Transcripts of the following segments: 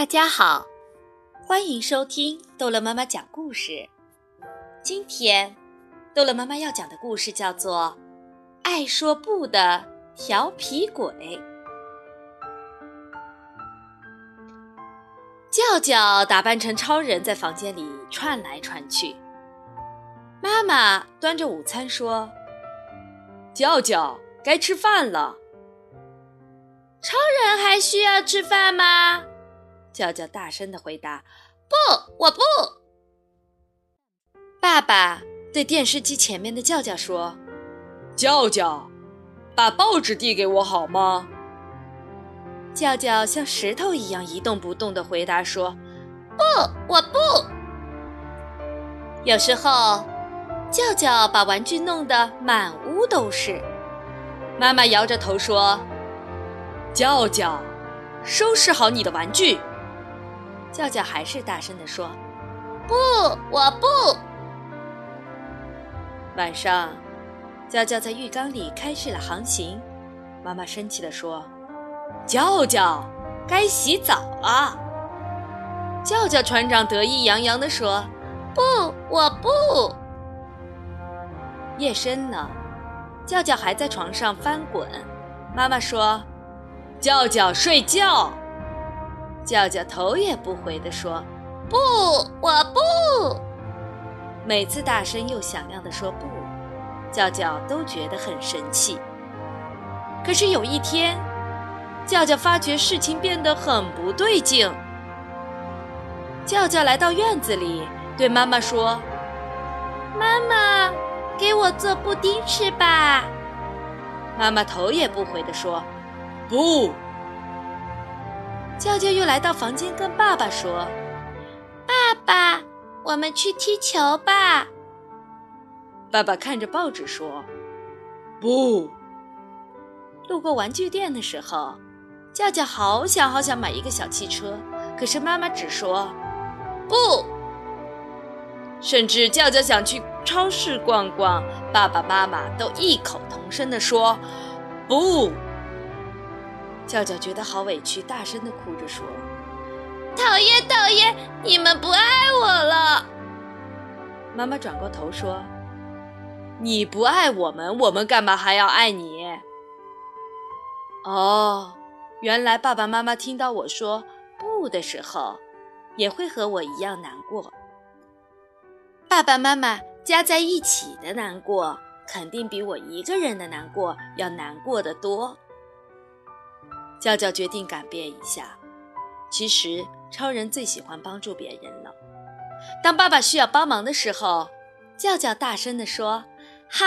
大家好，欢迎收听逗乐妈妈讲故事。今天，逗乐妈妈要讲的故事叫做《爱说不的调皮鬼》。叫叫打扮成超人，在房间里窜来窜去。妈妈端着午餐说：“叫叫，该吃饭了。”超人还需要吃饭吗？叫叫大声的回答：“不，我不。”爸爸对电视机前面的叫叫说：“叫叫，把报纸递给我好吗？”叫叫像石头一样一动不动的回答说：“不，我不。”有时候，叫叫把玩具弄得满屋都是。妈妈摇着头说。叫叫，收拾好你的玩具。叫叫还是大声地说：“不，我不。”晚上，叫叫在浴缸里开始了航行。妈妈生气地说：“叫叫，该洗澡了。”叫叫船长得意洋洋地说：“不，我不。”夜深了，叫叫还在床上翻滚。妈妈说。叫叫睡觉，叫叫头也不回地说：“不，我不。”每次大声又响亮地说“不”，叫叫都觉得很生气。可是有一天，叫叫发觉事情变得很不对劲。叫叫来到院子里，对妈妈说：“妈妈，给我做布丁吃吧。”妈妈头也不回地说。不，叫叫又来到房间，跟爸爸说：“爸爸，我们去踢球吧。”爸爸看着报纸说：“不。”路过玩具店的时候，叫叫好想好想买一个小汽车，可是妈妈只说：“不。”甚至叫叫想去超市逛逛，爸爸妈妈都异口同声地说：“不。”叫叫觉得好委屈，大声的哭着说：“讨厌，讨厌，你们不爱我了。”妈妈转过头说：“你不爱我们，我们干嘛还要爱你？”哦，原来爸爸妈妈听到我说“不”的时候，也会和我一样难过。爸爸妈妈加在一起的难过，肯定比我一个人的难过要难过的多。叫叫决定改变一下。其实，超人最喜欢帮助别人了。当爸爸需要帮忙的时候，叫叫大声地说：“好。”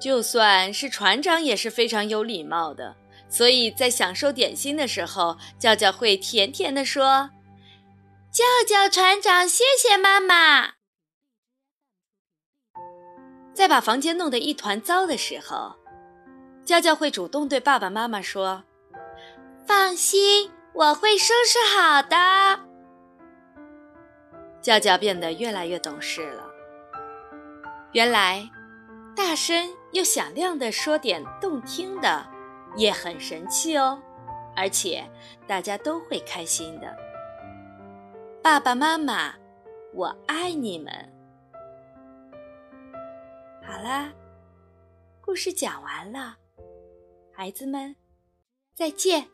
就算是船长也是非常有礼貌的，所以在享受点心的时候，叫叫会甜甜地说：“叫叫船长，谢谢妈妈。”在把房间弄得一团糟的时候。娇娇会主动对爸爸妈妈说：“放心，我会收拾好的。”娇娇变得越来越懂事了。原来，大声又响亮的说点动听的，也很神气哦，而且大家都会开心的。爸爸妈妈，我爱你们。好啦，故事讲完了。孩子们，再见。